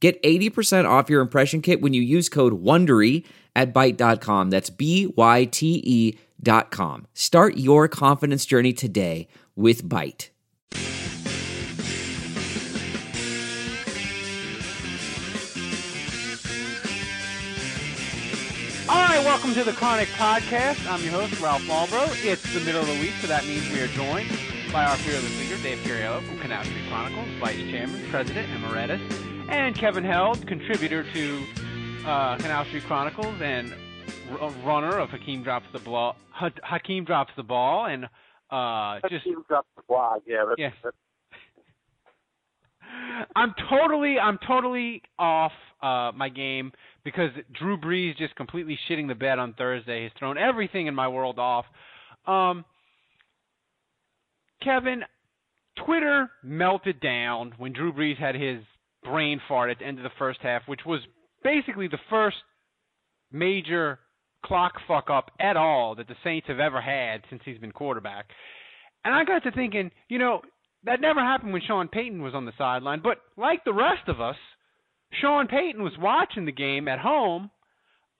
Get 80% off your impression kit when you use code WONDERY at Byte.com. That's B-Y-T-E dot com. Start your confidence journey today with Byte. All right, welcome to the Chronic Podcast. I'm your host, Ralph Marlboro. It's the middle of the week, so that means we are joined by our fearless leader, Dave Cariello from Canal Street Chronicles, Vice Chairman, President Emeritus, and Kevin Held, contributor to uh, Canal Street Chronicles and r- runner of Hakeem Drops the Ball. Ha- Hakeem Drops the Ball, and uh, just Hakeem dropped the blog. Yeah, that's, Yeah. that's I'm totally, I'm totally off uh, my game because Drew Brees just completely shitting the bed on Thursday has thrown everything in my world off. Um, Kevin, Twitter melted down when Drew Brees had his brain fart at the end of the first half, which was basically the first major clock fuck up at all that the Saints have ever had since he's been quarterback. And I got to thinking, you know, that never happened when Sean Payton was on the sideline. But like the rest of us, Sean Payton was watching the game at home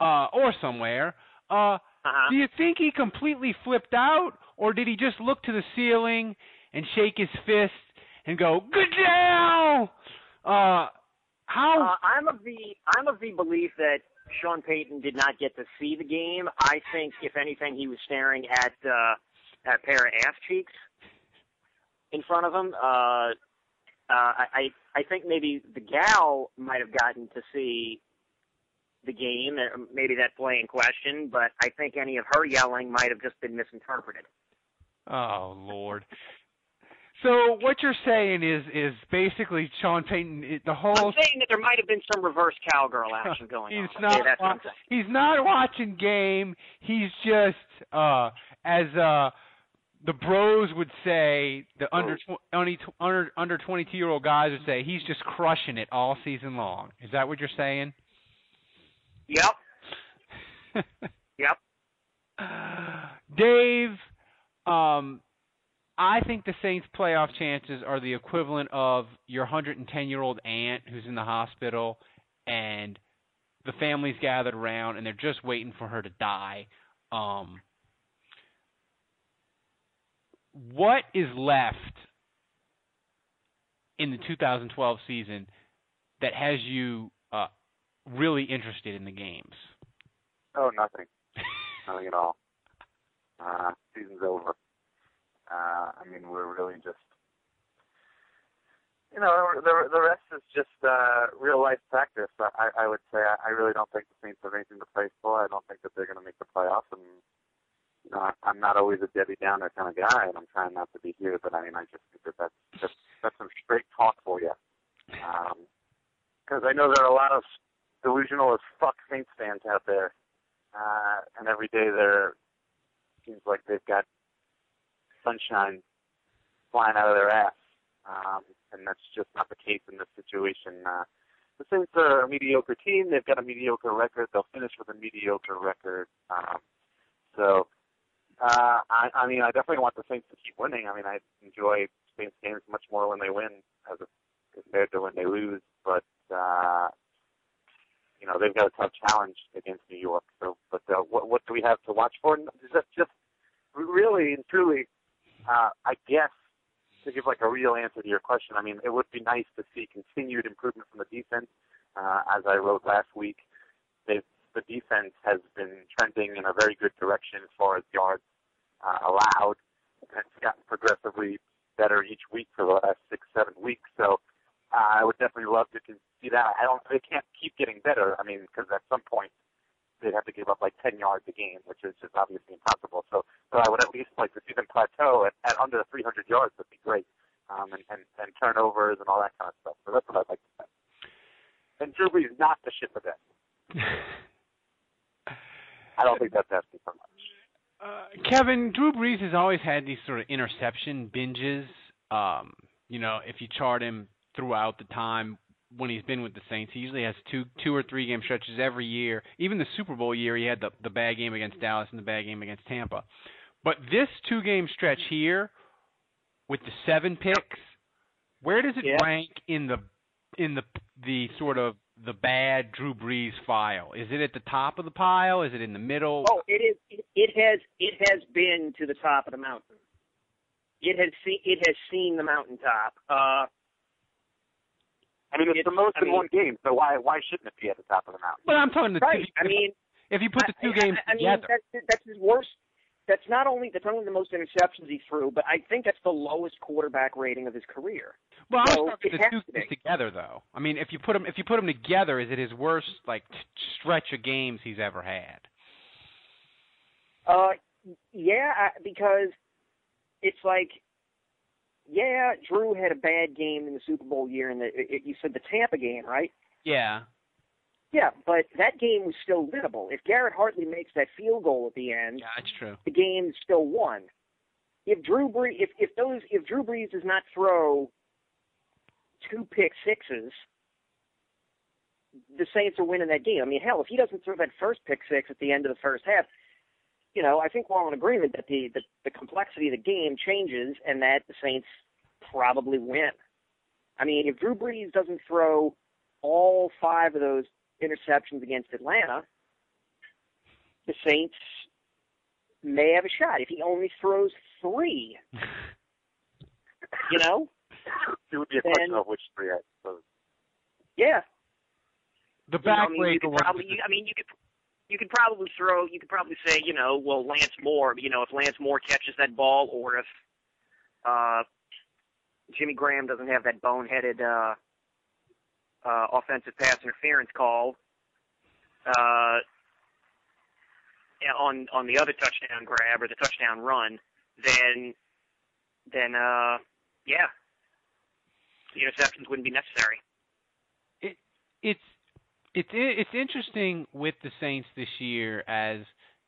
uh, or somewhere. Uh, uh-huh. do you think he completely flipped out, or did he just look to the ceiling and shake his fist and go, "Good down"? Uh, how? Uh, I'm of the I'm of the belief that Sean Payton did not get to see the game. I think, if anything, he was staring at uh, at a pair of ass cheeks in front of him. Uh, uh, I I think maybe the gal might have gotten to see the game, uh, maybe that play in question, but I think any of her yelling might have just been misinterpreted. Oh Lord. So what you're saying is is basically Sean Payton it- the whole I'm saying that there might have been some reverse cowgirl action going he's on. not Okay, he's not watching game. He's just uh as uh the bros would say, the under tw- only tw- under under 22 year old guys would say he's just crushing it all season long. Is that what you're saying? Yep. Yep. Dave, um, I think the Saints' playoff chances are the equivalent of your 110 year old aunt who's in the hospital and the family's gathered around and they're just waiting for her to die. Um, what is left in the 2012 season that has you uh, really interested in the games? Oh, nothing. nothing at all. Uh, season's over. Uh, I mean, we're really just, you know, the the rest is just uh, real life practice. I, I would say I, I really don't think the Saints have anything to play for. I don't think that they're going to make the playoffs. And you know, I, I'm not always a Debbie Downer kind of guy, and I'm trying not to be here. But I mean, I just think that that's just that's some straight talk for you. Because I know there are a lot of delusional as fuck Saints fans out there, uh, and every day they're seems like they've got sunshine flying out of their ass, um, and that's just not the case in this situation. Uh, the Saints are a mediocre team. They've got a mediocre record. They'll finish with a mediocre record. Um, so, uh, I, I mean, I definitely want the Saints to keep winning. I mean, I enjoy Saints games much more when they win as a, compared to when they lose. But uh, you know, they've got a tough challenge against New York. So, but uh, what what do we have to watch for? Just, just really and truly, uh, I guess to give like a real answer to your question, I mean, it would be nice to see continued improvement from the defense. Uh, as I wrote last week, the defense has been trending in a very good direction as far as yards uh, allowed, it's gotten progressively better each week for the last six, seven weeks. So uh, I would definitely love to see that. I don't. They can't keep getting better. I mean, because at some point they'd have to give up like 10 yards a game, which is just obviously impossible. So, so I would at least like to see them plateau at, at under 300 yards. Would be great, um, and, and and turnovers and all that kind of stuff. So that's what I'd like to say. then Drew Brees not the shit the bed. I don't think that's asking for much. Uh, Kevin, Drew Brees has always had these sort of interception binges. Um, you know, if you chart him throughout the time when he's been with the Saints, he usually has two two or three game stretches every year. Even the Super Bowl year, he had the the bad game against Dallas and the bad game against Tampa. But this two game stretch here, with the seven picks, where does it Yeah. rank in the in the the sort of the bad Drew Brees file? Is it at the top of the pile? Is it in the middle? Oh, it is. It, it has. It has been to the top of the mountain. It has seen. It has seen the mountaintop. Uh, I mean, it's, It's- the most I in mean- one game, so why why shouldn't it be at the top of the mountain? But I'm talking the right. if, I mean, if you put the two I- games I, I mean, together. that's that's his worst. That's not only that's not only the most interceptions he threw, but I think that's the lowest quarterback rating of his career. Well, I was So, talking the two to games together, though. I mean, if you put them if you put them together, is it his worst like stretch of games he's ever had? Uh, yeah, I, because it's like, yeah, Drew had a bad game in the Super Bowl year, and you said the Tampa game, right? Yeah. Yeah, but that game was still winnable. If Garrett Hartley makes that field goal at the end, Yeah, that's true. the game's still won. If Drew Brees, if if those if Drew Brees does not throw two pick sixes, the Saints are winning that game. I mean, hell, if he doesn't throw that first pick six at the end of the first half, you know, I think we're all in agreement that the the, the complexity of the game changes and that the Saints probably win. I mean, if Drew Brees doesn't throw all five of those interceptions against Atlanta, the Saints may have a shot. If he only throws three, you know, It would be a question Then- of which three, I suppose. yeah. The You know, I back mean, you leg could probably, you, I mean, you could, you could probably throw, you could probably say, you know, well, Lance Moore, you know, if Lance Moore catches that ball, or if uh, Jimmy Graham doesn't have that boneheaded uh, uh, offensive pass interference call uh, on on the other touchdown grab or the touchdown run, then then uh, yeah, the interceptions wouldn't be necessary. It, it's it's it's interesting with the Saints this year as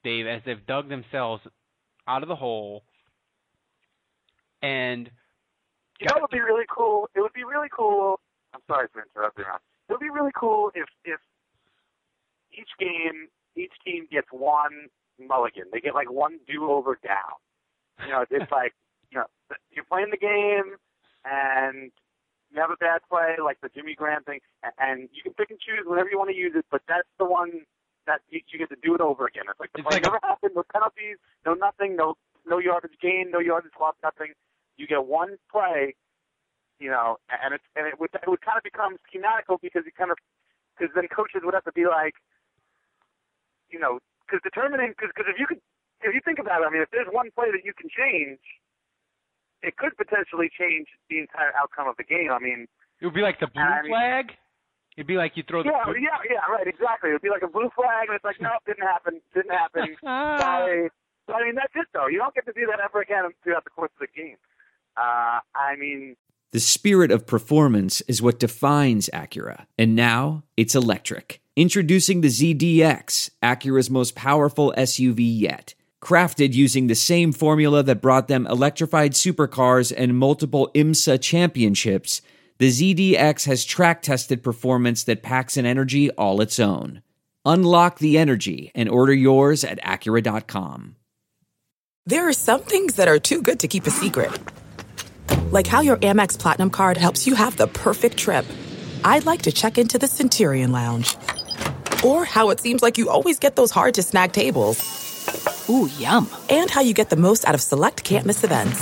they've as they've dug themselves out of the hole and You know, it would be really cool. It would be really cool. I'm sorry for interrupting. Ron. It would be really cool if if each game each team gets one mulligan. They get like one do-over down. You know, it's like you know you're playing the game and you have a bad play like the Jimmy Graham thing, and you can pick and choose whenever you want to use it. But that's the one that you, you get to do it over again. It's like the It's play like a- never happened. No penalties. No nothing. No no yardage gain. No yardage lost. Nothing. You get one play you know, and it's and it would it would kind of become schematical because you kind of because then coaches would have to be like, you know, because determining because because if you could if you think about it, I mean, if there's one play that you can change, it could potentially change the entire outcome of the game. I mean, it would be like the blue I mean- flag. It'd be like you throw the yeah, blue- yeah, yeah, right, exactly. It would be like a blue flag, and it's like, no, didn't happen, didn't happen. Sorry. So, I mean, that's it though. You don't get to do that ever again throughout the course of the game. Uh, I mean, The spirit of performance is what defines Acura, and now it's electric. Introducing the ZDX, Acura's most powerful SUV yet. Crafted using the same formula that brought them electrified supercars and multiple IMSA championships, the ZDX has track tested performance that packs an energy all its own. Unlock the energy and order yours at Acura.com. There are some things that are too good to keep a secret. Like how your Amex Platinum card helps you have the perfect trip. I'd like to check into the Centurion Lounge. Or how it seems like you always get those hard to snag tables. Ooh, yum. And how you get the most out of select can't miss events.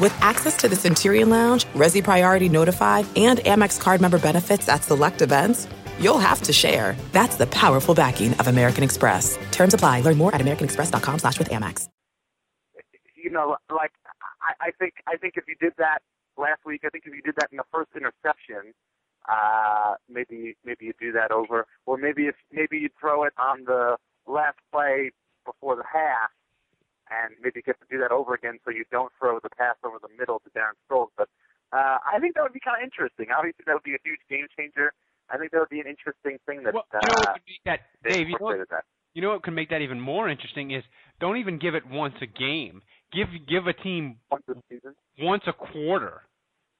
With access to the Centurion Lounge, Resy Priority Notified, and Amex card member benefits at select events, you'll have to share. That's the powerful backing of American Express. Terms apply. Learn more at americanexpress.com slash with Amex. you know, like I, I think I think if you did that last week, I think if you did that in the first interception, uh, maybe maybe you do that over, or maybe if maybe you throw it on the last play before the half, and maybe get to do that over again, so you don't throw the pass over the middle to Darren Sproles. But uh, I think that would be kind of interesting. Obviously, that would be a huge game changer. I think that would be an interesting thing that well, you know what uh, could make that, Dave? You know, what, that. you know what could make that even more interesting is don't even give it once a game. Give give a team once this season. once a quarter.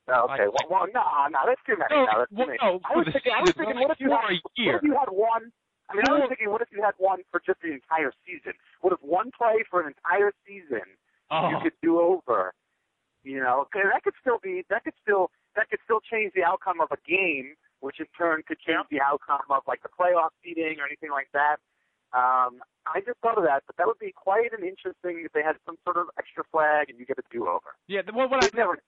Oh, okay. Like- well, well, no, no, that's too many. No, no, that's too well, many. no, I was thinking, I was thinking, what if you had, what if you had one? I mean, I was thinking, what if you had one for just the entire season? What if one play for an entire season Oh, you could do over? You know, 'cause that could still be that could still that could still change the outcome of a game, which in turn could change the outcome of like the playoff seeding or anything like that. Um, I just thought of that, but that would be quite an interesting if they had some sort of extra flag and you get a do-over. yeah. the- Well, what I They've never,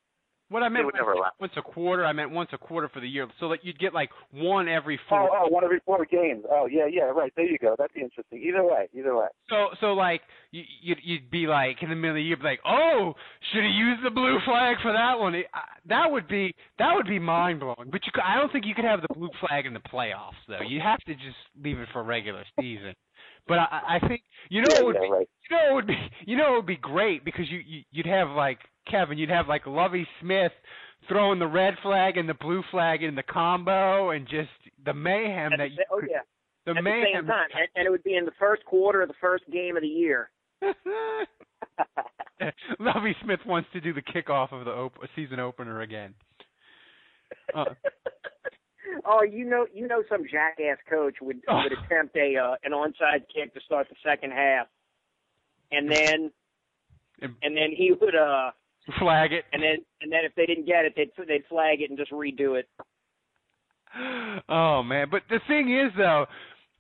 what I meant would never said once a quarter, I meant once a quarter for the year, so that you'd get like one every Oh, four. oh, one every four games. Oh, yeah, yeah, right. There you go. That'd be interesting. Either way, either way. So so like you, you'd you'd be like in the middle of the year, be like, oh, should have used the blue flag for that one. It, uh, that would be that would be mind blowing. But you, could, I don't think you could have the blue flag in the playoffs though. You have to just leave it for regular season. But I, I think you know yeah, it would yeah, be right. you know it would be you know it would be great because you, you you'd have like Kevin, you'd have like Lovie Smith throwing the red flag and the blue flag in the combo and just the mayhem At that the, you oh yeah, the at the same time, and, and it would be in the first quarter of the first game of the year. Lovie Smith wants to do the kickoff of the op- season opener again. Uh, oh, you know, you know, some jackass coach would Oh. would attempt a uh, an onside kick to start the second half, and then And- and then he would uh flag it. and then and then if they didn't get it, they'd they'd flag it and just redo it. Oh man, but the thing is though,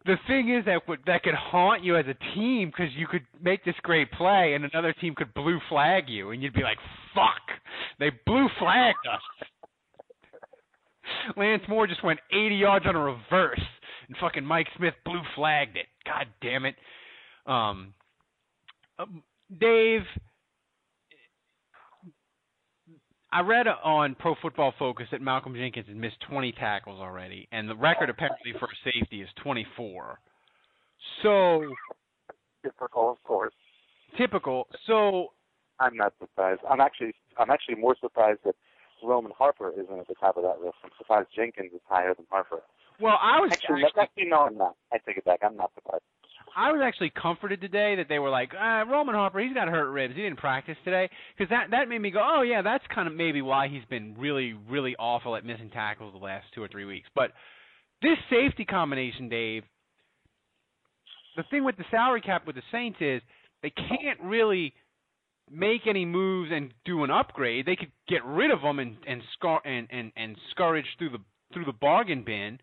the thing is that would that could haunt you as a team because you could make this great play and another team could blue flag you and you'd be like, "Fuck, they blue flagged us." Lance Moore just went 80 yards on a reverse and fucking Mike Smith blue flagged it. God damn it. Um, um Dave, I read on Pro Football Focus that Malcolm Jenkins has missed 20 tackles already, and the record apparently for a safety is 24. So Typical, of course. typical. So I'm not surprised. I'm actually, I'm actually more surprised that Roman Harper isn't at the top of that list. I'm surprised Jenkins is higher than Harper. well, I was Actually, actually, actually, no, I'm not. I take it back. I'm not surprised. I was actually comforted today that they were like, uh, Roman Harper, he's got hurt ribs. He didn't practice today because that that made me go, oh yeah, that's kind of maybe why he's been really really awful at missing tackles the last two or three weeks. But this safety combination, Dave, the thing with the salary cap with the Saints is they can't really make any moves and do an upgrade. They could get rid of them and and scar and and and scourge through the through the bargain bin.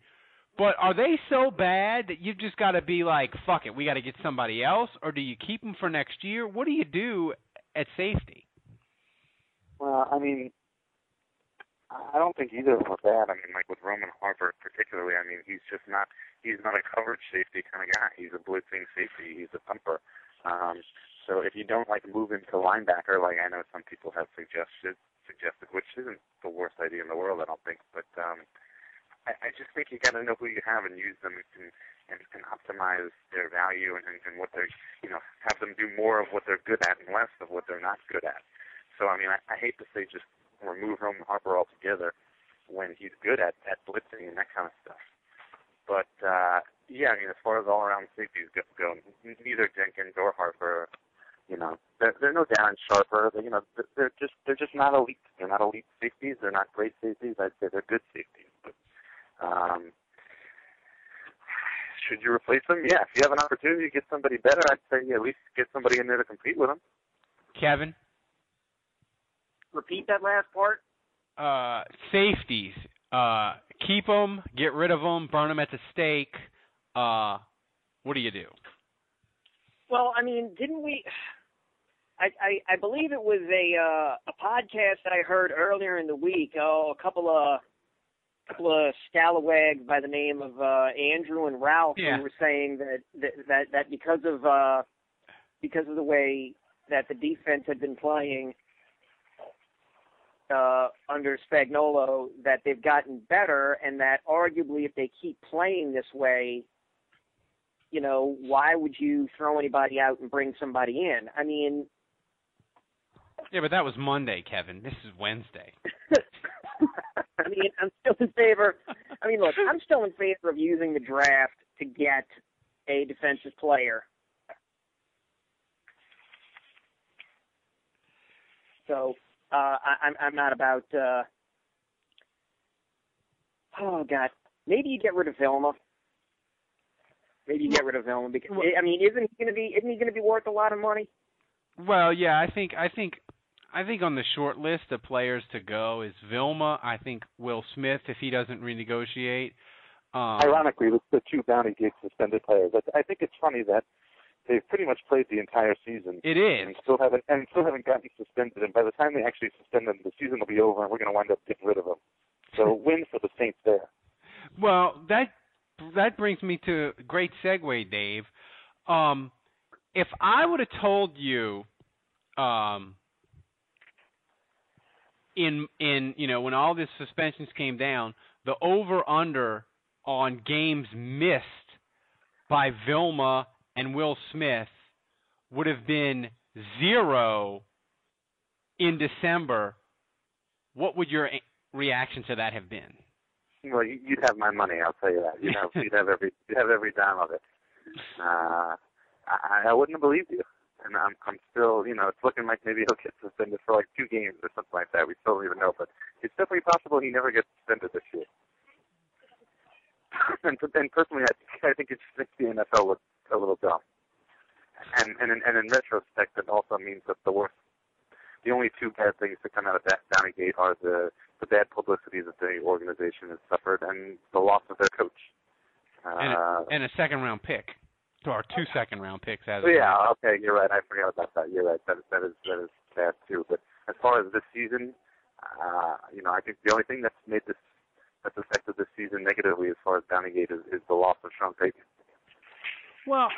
But are they so bad that you've just got to be like, fuck it, we got to get somebody else, or do you keep them for next year? What do you do at safety? Well, I mean, I don't think either of them are bad. I mean, like with Roman Harper particularly, I mean, he's just not he's not a coverage safety kind of guy. He's a blitzing safety. He's a thumper. Um, so if you don't like move him to linebacker, like I know some people have suggested, suggested, which isn't the worst idea in the world, I don't think, but um, I, I just think you got to know who you have and use them and and, and optimize their value and, and, what they're you know have them do more of what they're good at and less of what they're not good at. So I mean, I, I hate to say just remove Roman Harper altogether when he's good at at blitzing and that kind of stuff. But uh, yeah, I mean, as far as all-around safeties go, go neither Jenkins or Harper, you know, they're, they're no Darren Sharper. They, you know, they're just they're just not elite. They're not elite safeties. They're not great safeties. I'd say they're good safeties. But um, should you replace them? Yeah, if you have an opportunity to get somebody better, I'd say at least get somebody in there to compete with them. Kevin, Repeat that last part. uh, safeties, uh, keep them, get rid of them, burn them at the stake. Uh, what do you do? Well, I mean, didn't we? I, I I believe it was a uh, a podcast that I heard earlier in the week. Oh, a couple of couple of scalawags by the name of uh, Andrew and Ralph Yeah. who were saying that that that, that because of uh, because of the way that the defense had been playing uh, under Spagnuolo, that they've gotten better, and that arguably if they keep playing this way, you know, why would you throw anybody out and bring somebody in? I mean, Yeah, but that was Monday, Kevin. This is Wednesday. I mean, I'm still in favor. I mean, look, I'm still in favor of using the draft to get a defensive player. So uh, I, I'm I'm not about. Uh, oh God, maybe you get rid of Vilma. Maybe you get rid of Vilma because I mean, isn't he going to be isn't he going to be worth a lot of money? Well, yeah, I think I think I think on the short list of players to go is Vilma. I think Will Smith if he doesn't renegotiate. Um, Ironically, with the two bounty gate suspended players, I, I think it's funny that they've pretty much played the entire season. It is. And still haven't and still haven't gotten suspended. And by the time they actually suspend them, the season will be over, and we're going to wind up getting rid of them. So win for the Saints there. Well, that that brings me to a great segue, Dave. Um, if I would have told you, um, in in you know when all these suspensions came down, the over under on games missed by Vilma and Will Smith would have been zero in December, what would your reaction to that have been? Well, you'd have my money. I'll tell you that. You'd have, you'd have every, you'd have every dime of it. Uh, I, I wouldn't have believed you, and I'm, I'm still, you know, it's looking like maybe he'll get suspended for like two games or something like that. We still don't even know, but it's definitely possible he never gets suspended this year. and, and personally, I think, I think it just makes the NFL look a little dumb. And and in, and in retrospect, it also means that the worst, the only two bad things to come out of that Bountygate are the the bad publicity that the organization has suffered and the loss of their coach. Uh, and, a, and a second round pick, or two second round picks. As yeah, okay, you're right. I forgot about that. You're right. That is that is that is bad too. But as far as this season, uh, you know, I think the only thing that's made this that's affected this season negatively as far as Bountygate is, is the loss of Sean Payton. Well,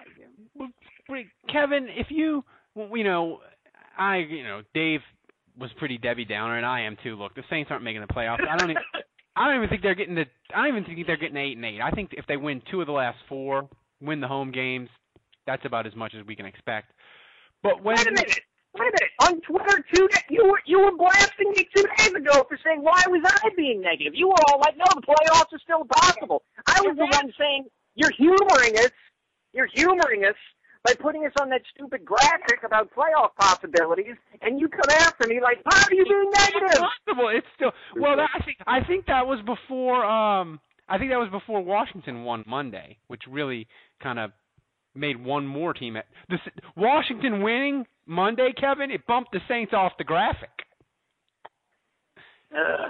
Kevin, if you, you know, I, you know, Dave was pretty Debbie Downer, and I am too. Look, the Saints aren't making the playoffs. I don't. Even, I don't even think they're getting the. I don't even think they're getting eight and eight. I think if they win two of the last four, win the home games, that's about as much as we can expect. But when wait a minute, wait a minute. On Twitter, two you were you were blasting me two days ago for saying why was I being negative? You were all like, no, the playoffs are still possible. I was the one saying you're humoring us you're humoring us by putting us on that stupid graphic about playoff possibilities, and you come after me like, "How are you being negative?" Possible. It's still well. That, I think I think that was before. Um, I think that was before Washington won Monday, which really kind of made one more team. At the Washington winning Monday, Kevin, it bumped the Saints off the graphic. Uh,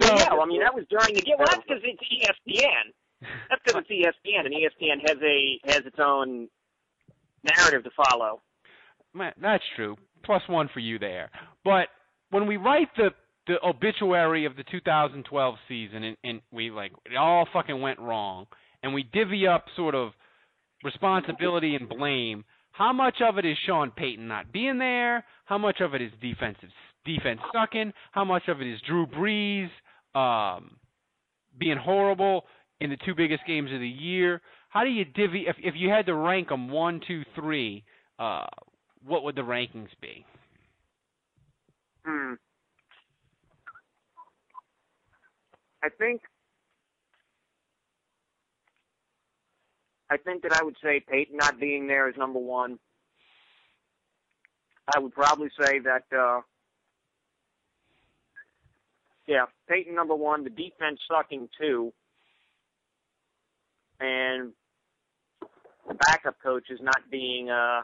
so, yeah, well, I mean that was during the game. Well, that's because it's ESPN. That's because it's ESPN, and ESPN has a has its own narrative to follow. That's true. Plus one for you there. But when we write the the obituary of the 2012 season, and, and we like it all fucking went wrong, and we divvy up sort of responsibility and blame. How much of it is Sean Payton not being there? How much of it is defensive defense sucking? How much of it is Drew Brees um, being horrible? in the two biggest games of the year. How do you divvy if if you had to rank them one, two, three? Uh, what would the rankings be? Hmm. I think I think that I would say Payton not being there is number one. I would probably say that uh yeah, Payton number one, the defense sucking two and the backup coach is not being uh,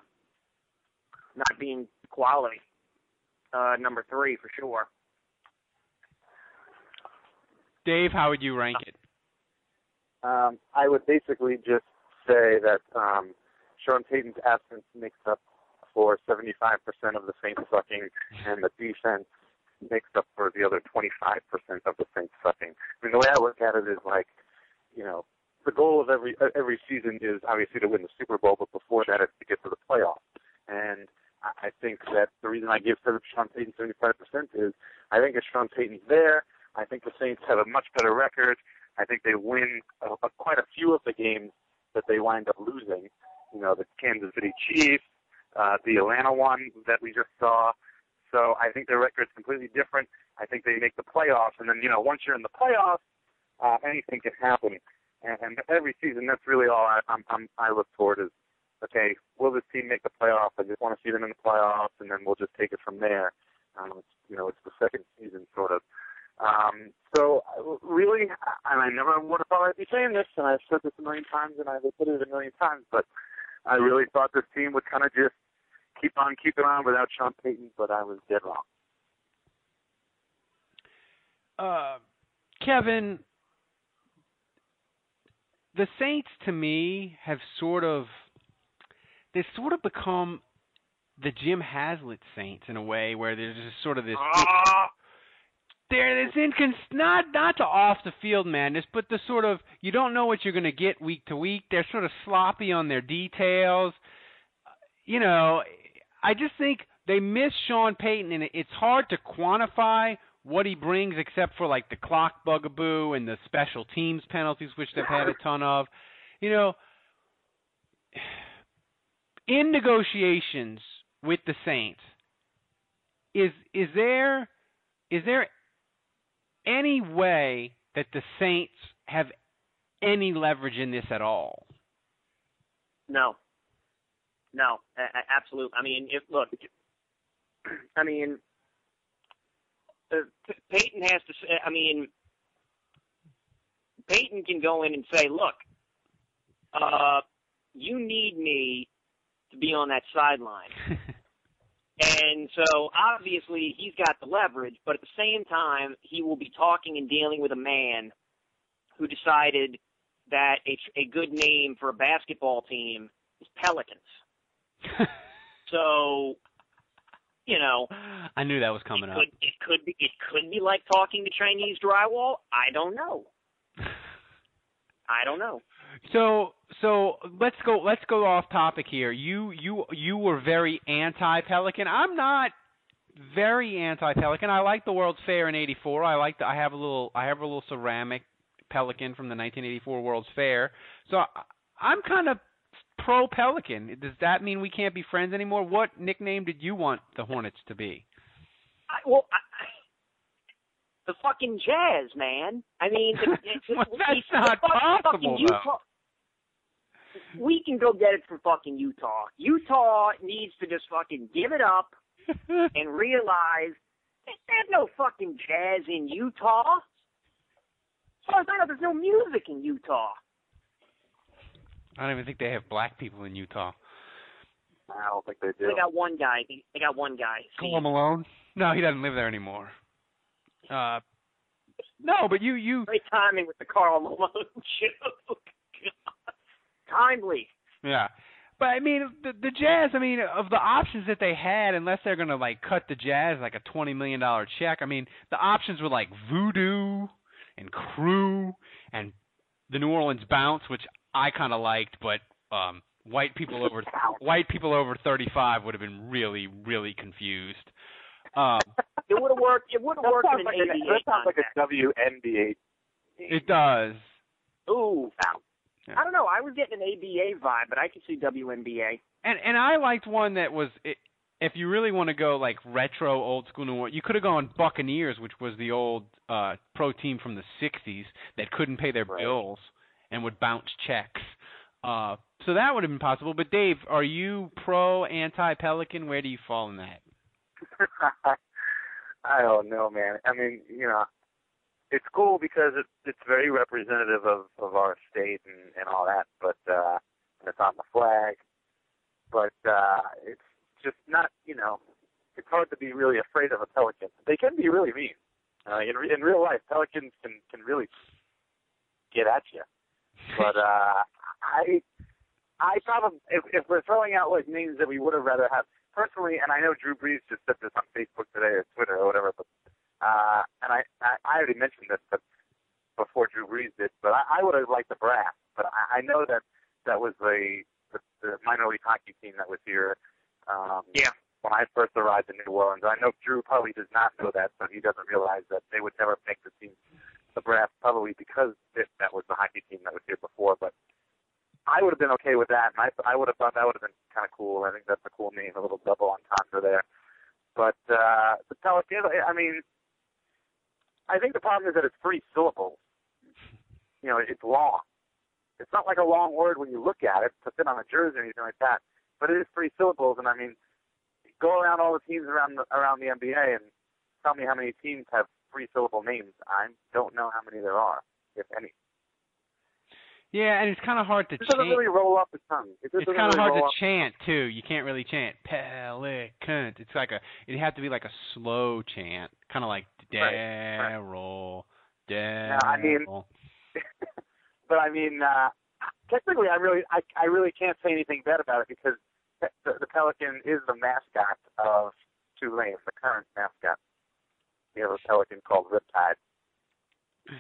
not being quality. Uh, number three for sure. Dave, how would you rank it? Um, I would basically just say that um, Sean Payton's absence makes up for 75% of the Saints sucking, and the defense makes up for the other 25% of the Saints sucking. I mean, the way I look at it is like, you know, the goal of every every season is obviously to win the Super Bowl, but before that, it's to get to the playoffs. And I think that the reason I give Sean Payton 75% is I think if Sean Payton's there, I think the Saints have a much better record. I think they win a, a, quite a few of the games that they wind up losing. You know, the Kansas City Chiefs, uh, the Atlanta one that we just saw. So I think their record's completely different. I I think they make the playoffs, and then you know once you're in the playoffs, uh, anything can happen. And, and every season, that's really all I, I'm, I'm I look toward is okay, will this team make the playoffs? I just want to see them in the playoffs, and then we'll just take it from there. Um, it's, you know, it's the second season sort of. Um, so really, and I never would have thought I'd be saying this, and I've said this a million times, and I've said it a million times, but I really thought this team would kind of just keep on keeping on without Sean Payton, but I was dead wrong. Uh, Kevin, the Saints to me have sort of they've sort of become the Jim Haslett Saints in a way where there's just sort of this Ah! There this incons not not to off the field madness, but the sort of you don't know what you're going to get week to week. They're sort of sloppy on their details. You know, I just think they miss Sean Payton, and it's hard to quantify what he brings, except for like the clock bugaboo and the special teams penalties, which they've had a ton of. You know, in negotiations with the Saints, is is there is there any way that the Saints have any leverage in this at all? No. No, a- a- absolute. I mean, if look, I mean, uh, Payton has to. say I mean, Payton can go in and say, "Look, uh, you need me to be on that sideline." And so obviously he's got the leverage, but at the same time, he will be talking and dealing with a man who decided that a, a good name for a basketball team is Pelicans. So, you know, I knew that was coming it up. could, it could be it could be like talking to Chinese drywall. I don't know. I don't know. So so let's go let's go off topic here. You you you were very anti Pelican. I'm not very anti Pelican. I like the World's Fair in '84. I like the, I have a little I have a little ceramic Pelican from the 1984 World's Fair. So I, I'm kind of pro Pelican. Does that mean we can't be friends anymore? What nickname did you want the Hornets to be? I, well, I, the fucking Jazz, man. I mean, it, it, it, Well, that's it's not fucking, possible, fucking though. Utah. We can go get it from fucking Utah. Utah needs to just fucking give it up and realize that there's no fucking jazz in Utah. As far as I know, there's no music in Utah. I don't even think they have black people in Utah. I don't think they do. They got one guy. They got one guy. Karl Malone? No, he doesn't live there anymore. Uh, no, but you you Great timing with the Karl Malone joke. Timely. yeah. But I mean, the the Jazz. I mean, of the options that they had, unless they're gonna like cut the Jazz like a twenty million dollar check. I mean, the options were like Voodoo and Krewe and the New Orleans Bounce, which I kind of liked, but um white people over white people over thirty five would have been really really confused. Um, It would have worked. It would have worked sounds in like, an a, ABA that sounds like a WNBA. it does. Ooh, Yeah. I don't know. I was getting an ABA vibe, but I could see WNBA. And and I liked one that was i if you really want to go like retro old school New Orleans, you could have gone Buccaneers, which was the old uh pro team from the '60s that couldn't pay their Right. bills and would bounce checks. Uh, so that would have been possible. But Dave, are you pro anti Pelican? Where do you fall in that? I don't know, man. I mean, you know, it's cool because it, it's very representative of of our state and and all that. But uh, it's on the flag. But uh, it's just not, you know, it's hard to be really afraid of a pelican. They can be really mean. Uh, in in real life, pelicans can can really get at you. But uh, I I probably if if we're throwing out like names that we would have rather have personally, and I know Drew Brees just said this on Facebook today or Twitter or whatever, but uh, and I, I I already mentioned this, but before Drew Brees did, but I, I would have liked the brass, but I, I know that that was the, the the minor league hockey team that was here. Um, Yeah. When I first arrived in New Orleans, I know Drew probably does not know that, so he doesn't realize that they would never make the team, the brass, probably because it, that was the hockey team that was here before. But I would have been okay with that, and I I would have thought that would have been kind of cool. I think that's a cool name, a little double entendre there. But uh, the Pelicans, I mean, I think the problem is that it's three syllables. You know, it's long. It's not like a long word when you look at it, to fit on a jersey or anything like that. But it is three syllables, and I mean, go around all the teams around the, around the NBA and tell me how many teams have three syllable names. I don't know how many there are, if any. Yeah, and it's kind of hard to It doesn't chant. really roll off the tongue. It It's kind of really hard to chant too. You can't really chant pelican. It's like a. It'd have to be like a slow chant, kind of like Right, Daryl, Yeah, I mean- but I mean, uh, technically, I really, I, I really can't say anything bad about it because the, the Pelican is the mascot of Tulane, the current mascot. We have a pelican called Riptide,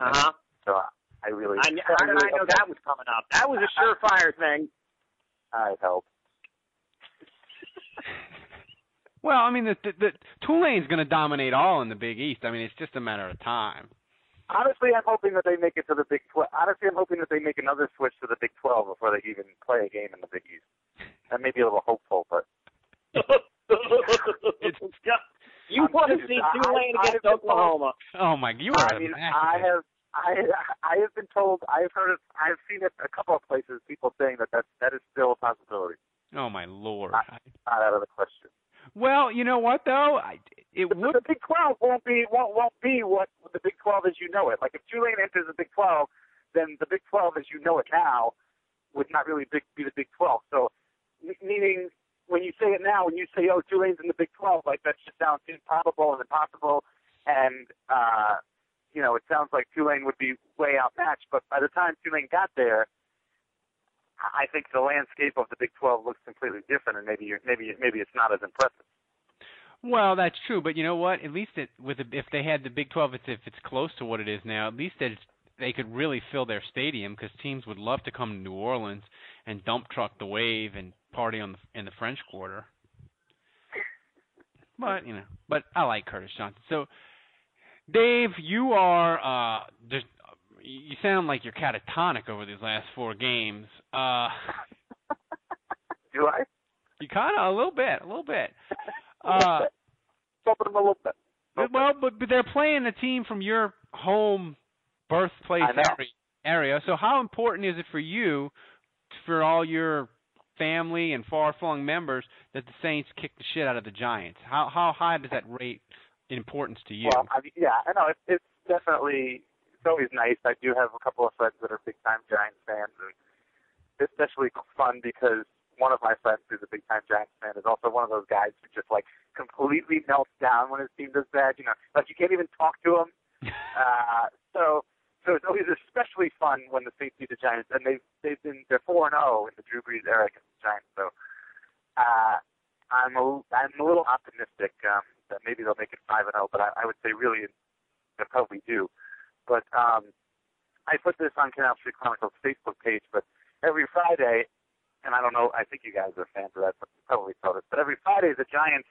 Uh huh. so I really, I, how did I know that was coming up? That was a surefire thing. I hope. Well, I mean, the, the, the Tulane's going to dominate all in the Big East. I mean, it's just a matter of time. Honestly, I'm hoping that they make it to the Big 12. Honestly, I'm hoping that they make another switch to the Big 12 before they even play a game in the Big East. That may be a little hopeful, but you I'm want to see Tulane against I've been told- Oklahoma? Oh my, god, you are I a mean, masochist. I have, I, I have been told, I've heard it, I've seen it a couple of places. People saying that that that is still a possibility, Oh my lord. I- not out of the question. Well, you know what though? I, it The, would. the Big 12 won't be won't won't be what the Big 12 as you know it. Like if Tulane enters the Big 12, then the Big 12 as you know it now would not really big, be the Big 12. So, meaning when you say it now, when you say, "Oh, Tulane's in the Big 12," like that just sounds improbable and impossible, and uh, you know, it sounds like Tulane would be way outmatched. But by the time Tulane got there, I think the landscape of the Big 12 looks completely different, and maybe you're, maybe maybe it's not as impressive. Well, that's true, but you know what? At least it with the, if they had the Big 12, it's if it's close to what it is now. At least it's, they could really fill their stadium because teams would love to come to New Orleans and dump truck the wave and party on the in the French Quarter. But you know, but I like Curtis Johnson. So, Dave, you are uh, just you sound like you're catatonic over these last four games. Uh, Do I? you kind of a little bit, a little bit. Uh, them a little bit. well, but, but they're playing a team from your home birthplace area, area. So how important is it for you, for all your family and far-flung members, that the Saints kick the shit out of the Giants? How how high does that rate importance to you? Well, I mean, yeah, I know it's, it's definitely it's always nice. I do have a couple of friends that are big time Giants fans, and it's especially fun because one of my friends who's a big time Giants fan is also one of those guys who just like completely melts down when his team does bad. You know, like you can't even talk to him. Uh, so so it's always especially fun when the Saints beat the Giants, and they've they've been they're four and zero in the Drew Brees era against the Giants. So uh, I'm a I'm a little optimistic um, that maybe they'll make it five and zero, but I, I would say really they probably do. But um, I put this on Canal Street Chronicles Facebook page, but every Friday, and I don't know, I think you guys are fans of that, but you probably saw this. But every Friday, the Giants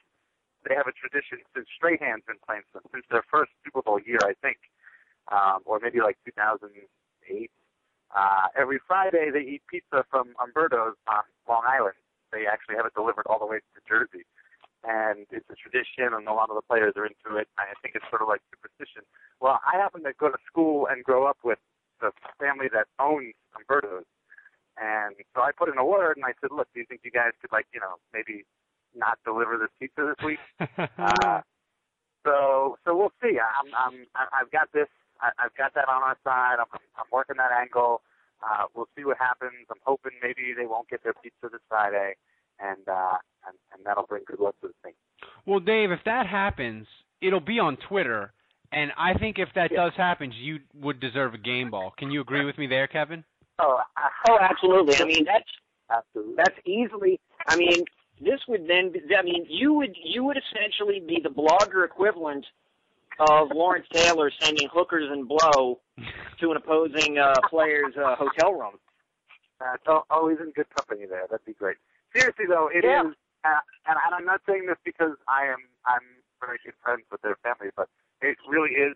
they have a tradition since Strahan's been playing since, since their first Super Bowl year, I think, um, or maybe like 2008. Uh, every Friday, they eat pizza from Umberto's on Long Island. They actually have it delivered all the way to Jersey and it's a tradition, and a lot of the players are into it. I think it's sort of like superstition. Well, I happen to go to school and grow up with the family that owns Umberto's, and so I put in a word, and I said, "Look, do you think you guys could like, you know, maybe not deliver this pizza this week?" uh, so, so we'll see. I'm, I'm, I've got this. I, I've got that on our side. I'm, I'm working that angle. Uh, we'll see what happens. I'm hoping maybe they won't get their pizza this Friday, and uh, and, and that'll bring good luck to the thing. well, Dave, if that happens, it'll be on Twitter, and I think if that does happen, you would deserve a game ball. Can you agree with me there, Kevin? Oh, I, Oh, absolutely. I mean, that's absolutely. that's easily. I mean, this would then. Be, I mean, you would you would essentially be the blogger equivalent of Lawrence Taylor sending hookers and blow to an opposing uh, player's uh, hotel room. Uh, it's al- always in good company there. That'd be great. Seriously though, it is, Yeah. uh, and, and I'm not saying this because I am I'm very good friends with their family, but it really is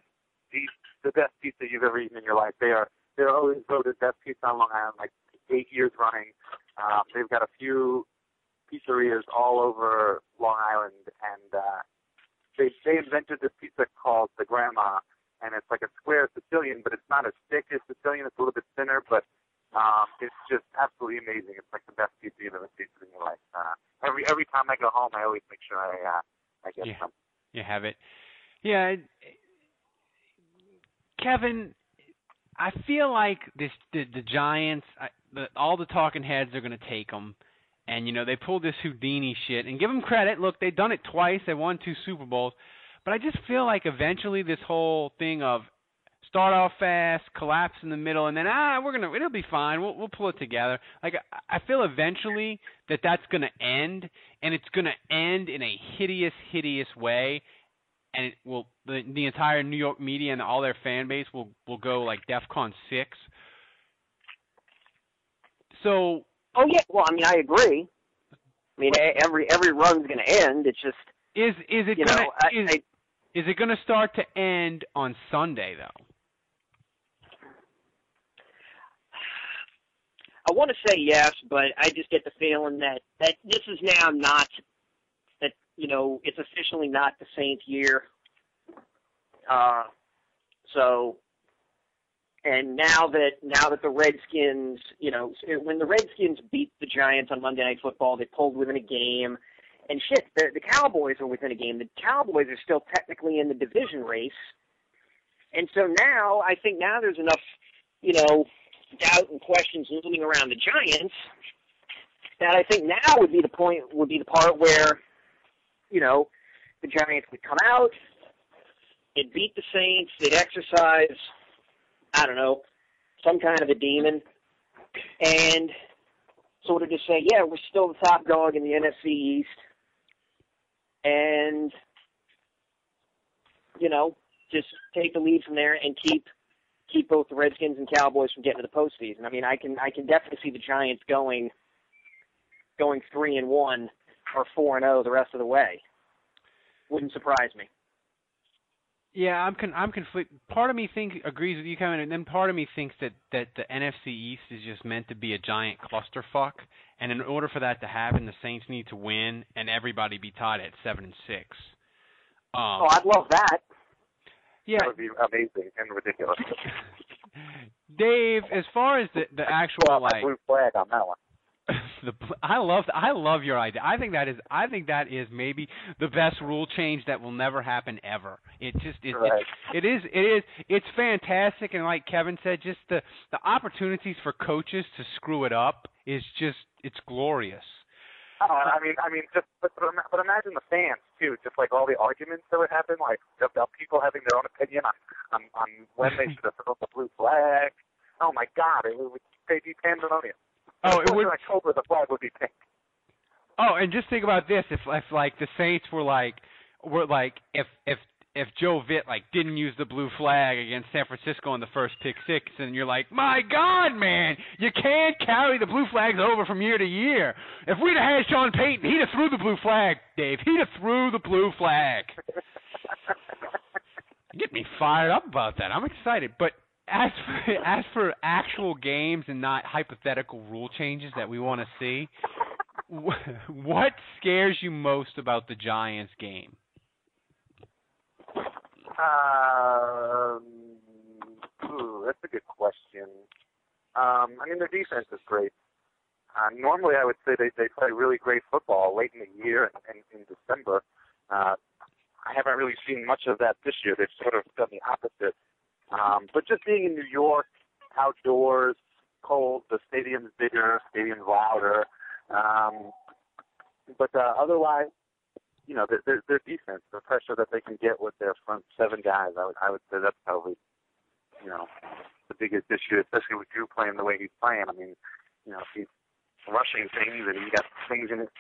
the the best pizza you've ever eaten in your life. They are they're always voted best pizza on Long Island, like eight years running. Um, they've got a few pizzerias all over Long Island, and uh, they they invented this pizza called the Grandma, and it's like a square Sicilian, but it's not as thick as Sicilian. It's a little bit thinner, but um, it's just absolutely amazing. It's like the best pizza you've ever tasted in your life. Uh, every every time I go home, I always make sure I uh, I get Yeah. some. You have it. Yeah, Kevin, I feel like this the, the Giants, I, the, all the talking heads are going to take them, and you know they pulled this Houdini shit. And give them credit. Look, they've done it twice. They won two Super Bowls, but I just feel like eventually this whole thing of start off fast, collapse in the middle, and then ah, we're gonna it'll be fine. We'll we'll pull it together. Like I, I feel eventually that that's gonna end, and it's gonna end in a hideous, hideous way, and it will the the entire New York media and all their fan base will will go like DefCon six. So Oh yeah, well, I mean, I agree. I mean, every every run's going to end. It's just is is it you gonna know, I, is, I, is it gonna start to end on Sunday though? I want to say yes, but I just get the feeling that that this is now not that you know it's officially not the Saints' year. Uh, so, and now that now that the Redskins, you know, when the Redskins beat the Giants on Monday Night Football, they pulled within a game, and shit, the the Cowboys are within a game. The Cowboys are still technically in the division race, and so now I think now there's enough, you know, doubt and questions looming around the Giants that I think now would be the point would be the part where, you know, the Giants would come out, they'd beat the Saints, they'd exercise, I don't know, some kind of a demon, and sort of just say, yeah, we're still the top dog in the NFC East, and you know, just take the lead from there and keep keep both the Redskins and Cowboys from getting to the postseason. I mean, I can I can definitely see the Giants going going three and one or four and zero the rest of the way. Wouldn't surprise me. Yeah, I'm con- I'm conflict. Part of me think agrees with you, Kevin, and then part of me thinks that that the NFC East is just meant to be a giant clusterfuck, and in order for that to happen, the Saints need to win and everybody be tied at seven and six. Um, Oh, I'd love that. Yeah, That would be amazing and ridiculous. Dave. As far as the the actual Well, like blue flag on that one. the I love I love your idea. I think that is I think that is maybe the best rule change that will never happen ever. It just it, Right. it, it is it is it's fantastic and like Kevin said, just the the opportunities for coaches to screw it up is just it's glorious. Oh, I mean, I mean, just but, but but imagine the fans too. Just like all the arguments that would happen, like about people having their own opinion on on, on when they should have thrown the blue flag. Oh my God, it would they'd be pandemonium. Oh, it would in October the flag would be pink. Oh, and just think about this: if, if like the Saints were like, were like, if if if Joe Vitt like didn't use the blue flag against San Francisco in the first pick six, and you're like, my God, man, you can't carry the blue flags over from year to year. If we'd have had Sean Payton, he'd have threw the blue flag, Dave. He'd have threw the blue flag. Get me fired up about that. I'm excited, but. As for, as for actual games and not hypothetical rule changes that we want to see, Wh- what scares you most about the Giants game? Um, ooh, that's a good question. Um, I mean, their defense is great. Uh, normally, I would say they they play really great football late in the year and, and in December. Uh, I haven't really seen much of that this year. They've sort of done the opposite. Um, but just being in New York, outdoors, cold, the stadium's bigger, stadium's louder. Um, but uh, otherwise, you know, their, their, their defense, the pressure that they can get with their front seven guys, I would, I would say that's probably, you know, the biggest issue, especially with Drew playing the way he's playing. I mean, you know, he's rushing things and he got things in it,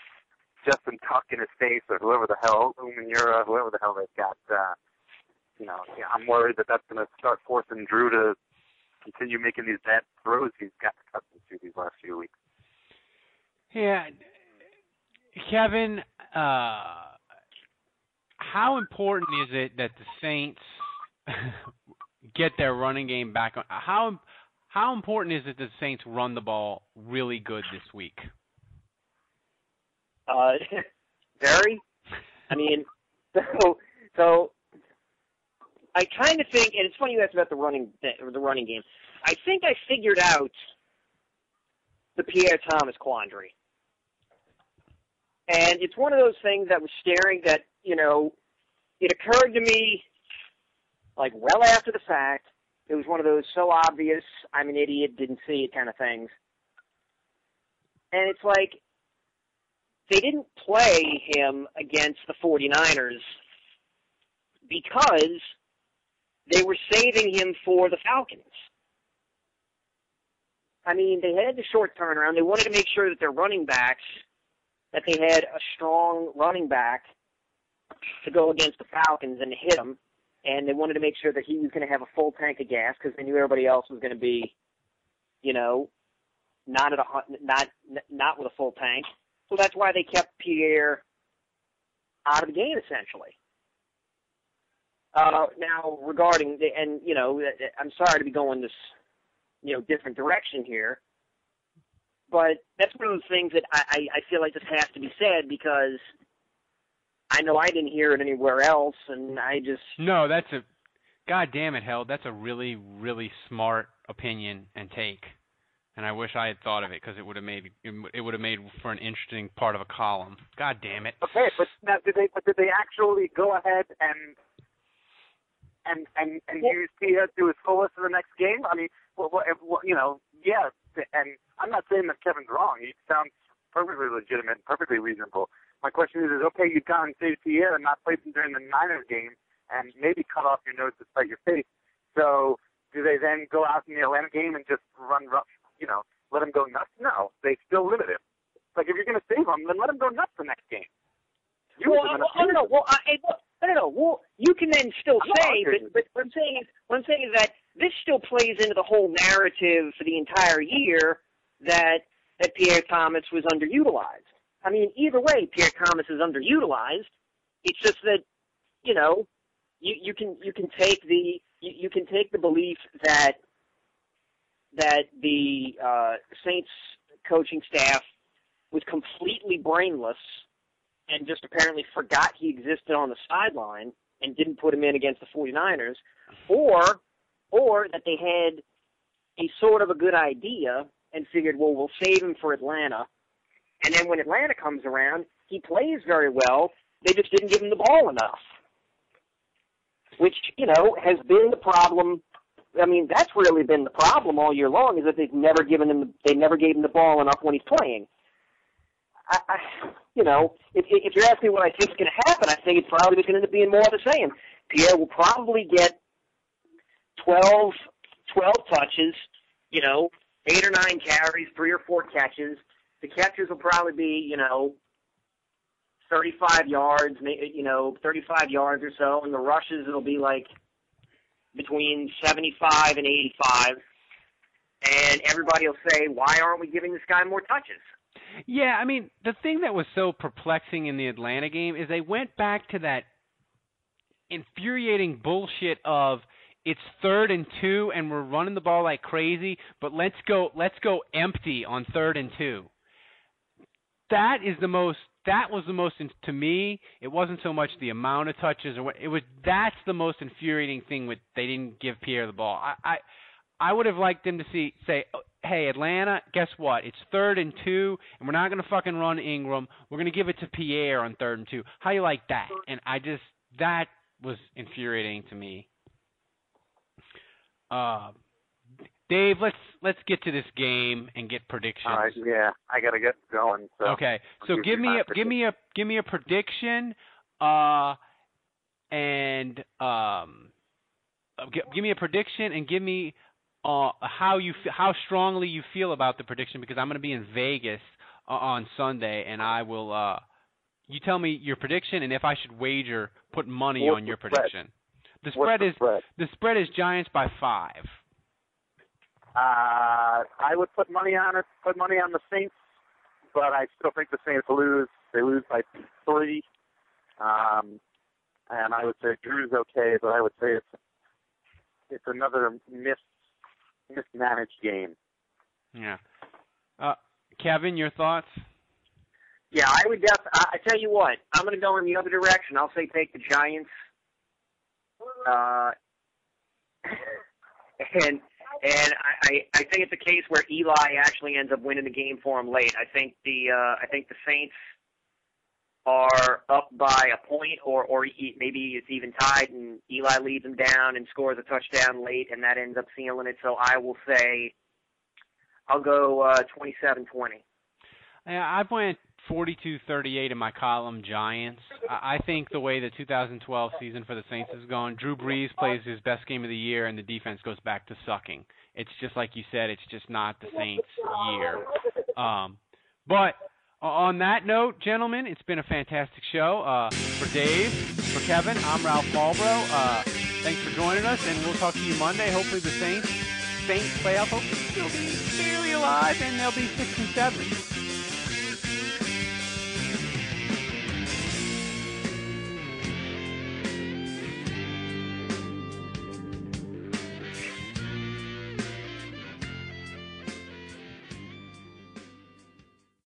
Justin Tuck in his face or whoever the hell, Umenyiora, whoever the hell they've got, uh, you know, yeah, I'm worried that that's going to start forcing Drew to continue making these bad throws he's got accustomed to these last few weeks. Yeah, Kevin, uh, how important is it that the Saints get their running game back on? How how important is it that the Saints run the ball really good this week? Uh, very. I mean, so so I kind of think, and it's funny you asked about the running the running game. I think I figured out the Pierre Thomas quandary, and it's one of those things that was staring that you know, it occurred to me like well after the fact. It was one of those so obvious, I'm an idiot, didn't see it kind of things. And it's like they didn't play him against the 49ers because they were saving him for the Falcons. I mean, they had the short turnaround. They wanted to make sure that their running backs, that they had a strong running back to go against the Falcons and hit them. And they wanted to make sure that he was going to have a full tank of gas because they knew everybody else was going to be, you know, not at a not not with a full tank. So that's why they kept Pierre out of the game essentially. Uh, now regarding the, and you know, I'm sorry to be going this, you know, different direction here, but that's one of those things that I, I feel like this has to be said because I know I didn't hear it anywhere else, and I just no. That's a, God damn it, hell, that's a really really smart opinion and take, and I wish I had thought of it because it would have made it would have made for an interesting part of a column. God damn it. Okay, but now did they but did they actually go ahead and and and and well, use Tia to his fullest in the next game? I mean, what, what, what, you know, yeah. And I'm not saying that Kevin's wrong. He sounds perfectly legitimate, perfectly reasonable. My question is, is okay, you've gone and saved Pierre and not played him during the Niners game, and maybe cut off your nose to spite your face. So do they then go out in the Atlanta game and just run rough? You know, let him go nuts? No, they still limit him. Like if you're going to save him, then let him go nuts the next game. You well, well, I don't know. Well, I, I don't know. Well, you can then still say, but, but what I'm saying is, what I'm saying is that this still plays into the whole narrative for the entire year that that Pierre Thomas was underutilized. I mean, either way, Pierre Thomas is underutilized. It's just that, you know, you you can you can take the you, you can take the belief that that the uh, Saints coaching staff was completely brainless and just apparently forgot he existed on the sideline and didn't put him in against the 49ers, or or that they had a sort of a good idea and figured, well, we'll save him for Atlanta, and then when Atlanta comes around, he plays very well. They just didn't give him the ball enough, which you know has been the problem. I mean, that's really been the problem all year long is that they've never given him. They never gave him the ball enough when he's playing. I, I you know, if, if you're asking what I think is going to happen, I think it's probably just going to end up being more of the same. Pierre will probably get 12, 12 touches, you know, eight or nine carries, three or four catches. The catches will probably be, you know, 35 yards, you know, 35 yards or so, and the rushes it'll be like between 75 and 85. And everybody will say, "Why aren't we giving this guy more touches?" Yeah, I mean, the thing that was so perplexing in the Atlanta game is they went back to that infuriating bullshit of it's third and two and we're running the ball like crazy, but let's go let's go empty on third and two. That is the most that was the most to me it wasn't so much the amount of touches or what it was that's the most infuriating thing with they didn't give Pierre the ball. I I, I would have liked them to see say hey, Atlanta, guess what? It's third and two, and we're not going to fucking run Ingram. We're going to give it to Pierre on third and two. How you like that? And I just that was infuriating to me. Uh, Dave, let's let's get to this game and get predictions. All right, yeah, I gotta get going. So okay, so give me a give me a give me a prediction, uh, and um, give, give me a prediction and give me uh, how you how strongly you feel about the prediction because I'm going to be in Vegas uh, on Sunday and I will. Uh, you tell me your prediction and if I should wager, put money What's on your the prediction. The spread the is spread? the spread is Giants by five. Uh, I would put money on it. Put money on the Saints, but I still think the Saints lose. They lose by three. Um, and I would say Drew's okay, but I would say it's it's another missed mismanaged game. Yeah. Uh, Kevin, your thoughts? Yeah, I would def. I, I tell you what, I'm going to go in the other direction. I'll say take the Giants. Uh, and and I, I think it's a case where Eli actually ends up winning the game for him late. I think the uh, I think the Saints are up by a point, or or maybe it's even tied, and Eli leads them down and scores a touchdown late, and that ends up sealing it. So I will say, I'll go uh, 27-20. Yeah, I went 42-38 in my column Giants. I think the way the 2012 season for the Saints is going, Drew Brees plays his best game of the year, and the defense goes back to sucking. It's just like you said, it's just not the Saints' year. Um, but on that note, gentlemen, it's been a fantastic show. Uh, for Dave, for Kevin, I'm Ralph Malbrough. Uh, thanks for joining us, and we'll talk to you Monday. Hopefully, the Saints Saints playoff hopefully will be fairly alive, and they'll be six and seven.